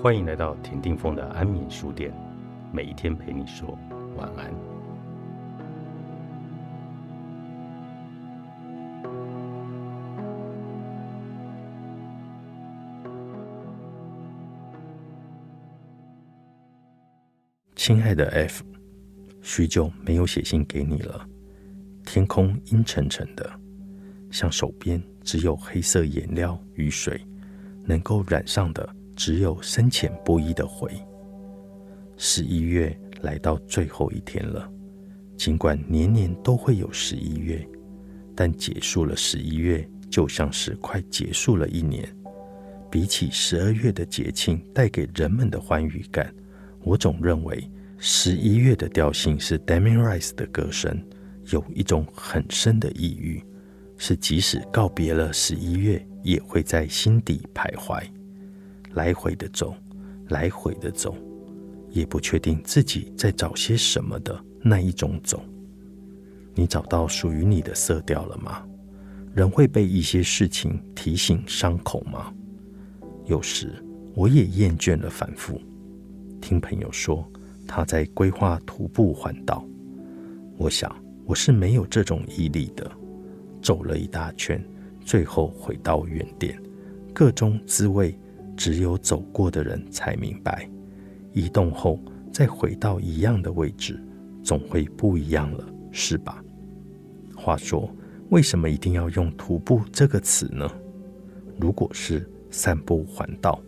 欢迎来到田定峰的安眠书店，每一天陪你说晚安。亲爱的 F，许久没有写信给你了。天空阴沉沉的，像手边只有黑色颜料与水，能够染上的。只有深浅不一的回。十一月来到最后一天了，尽管年年都会有十一月，但结束了十一月，就像是快结束了一年。比起十二月的节庆带给人们的欢愉感，我总认为十一月的调性是 Damien Rice 的歌声，有一种很深的抑郁，是即使告别了十一月，也会在心底徘徊。来回的走，来回的走，也不确定自己在找些什么的那一种走。你找到属于你的色调了吗？人会被一些事情提醒伤口吗？有时我也厌倦了反复。听朋友说他在规划徒步环岛，我想我是没有这种毅力的。走了一大圈，最后回到原点，各种滋味。只有走过的人才明白，移动后再回到一样的位置，总会不一样了，是吧？话说，为什么一定要用“徒步”这个词呢？如果是散步环道，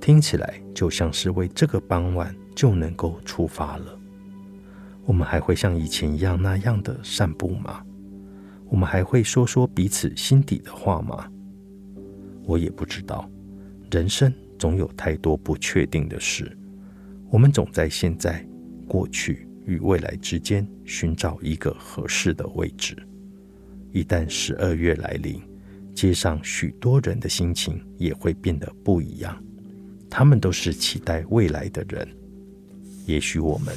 听起来就像是为这个傍晚就能够出发了。我们还会像以前一样那样的散步吗？我们还会说说彼此心底的话吗？我也不知道。人生总有太多不确定的事，我们总在现在、过去与未来之间寻找一个合适的位置。一旦十二月来临，街上许多人的心情也会变得不一样。他们都是期待未来的人，也许我们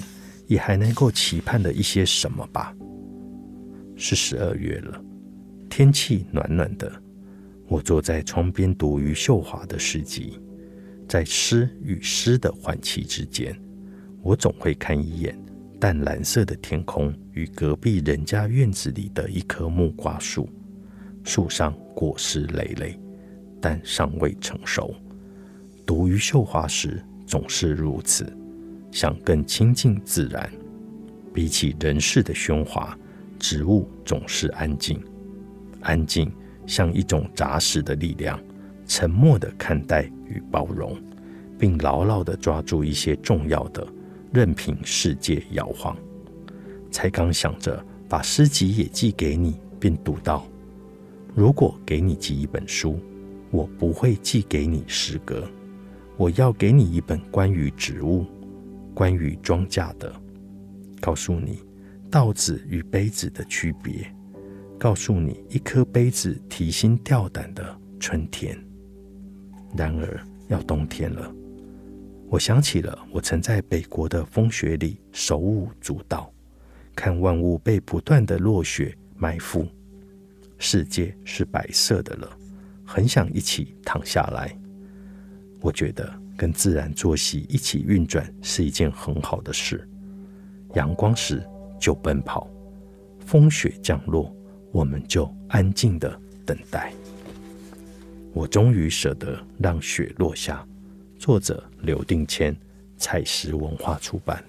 也还能够期盼的一些什么吧。是十二月了，天气暖暖的。我坐在窗边读余秀华的诗集，在诗与诗的换气之间，我总会看一眼淡蓝色的天空与隔壁人家院子里的一棵木瓜树，树上果实累累，但尚未成熟。读余秀华时总是如此，想更亲近自然。比起人世的喧哗，植物总是安静，安静。像一种扎实的力量，沉默的看待与包容，并牢牢的抓住一些重要的，任凭世界摇晃。才刚想着把诗集也寄给你，便读到：如果给你寄一本书，我不会寄给你诗歌，我要给你一本关于植物、关于庄稼的，告诉你稻子与杯子的区别。告诉你，一颗杯子提心吊胆的春天。然而要冬天了，我想起了我曾在北国的风雪里手舞足蹈，看万物被不断的落雪埋伏，世界是白色的了，很想一起躺下来。我觉得跟自然作息一起运转是一件很好的事。阳光时就奔跑，风雪降落。我们就安静的等待。我终于舍得让雪落下。作者：刘定谦，采石文化出版。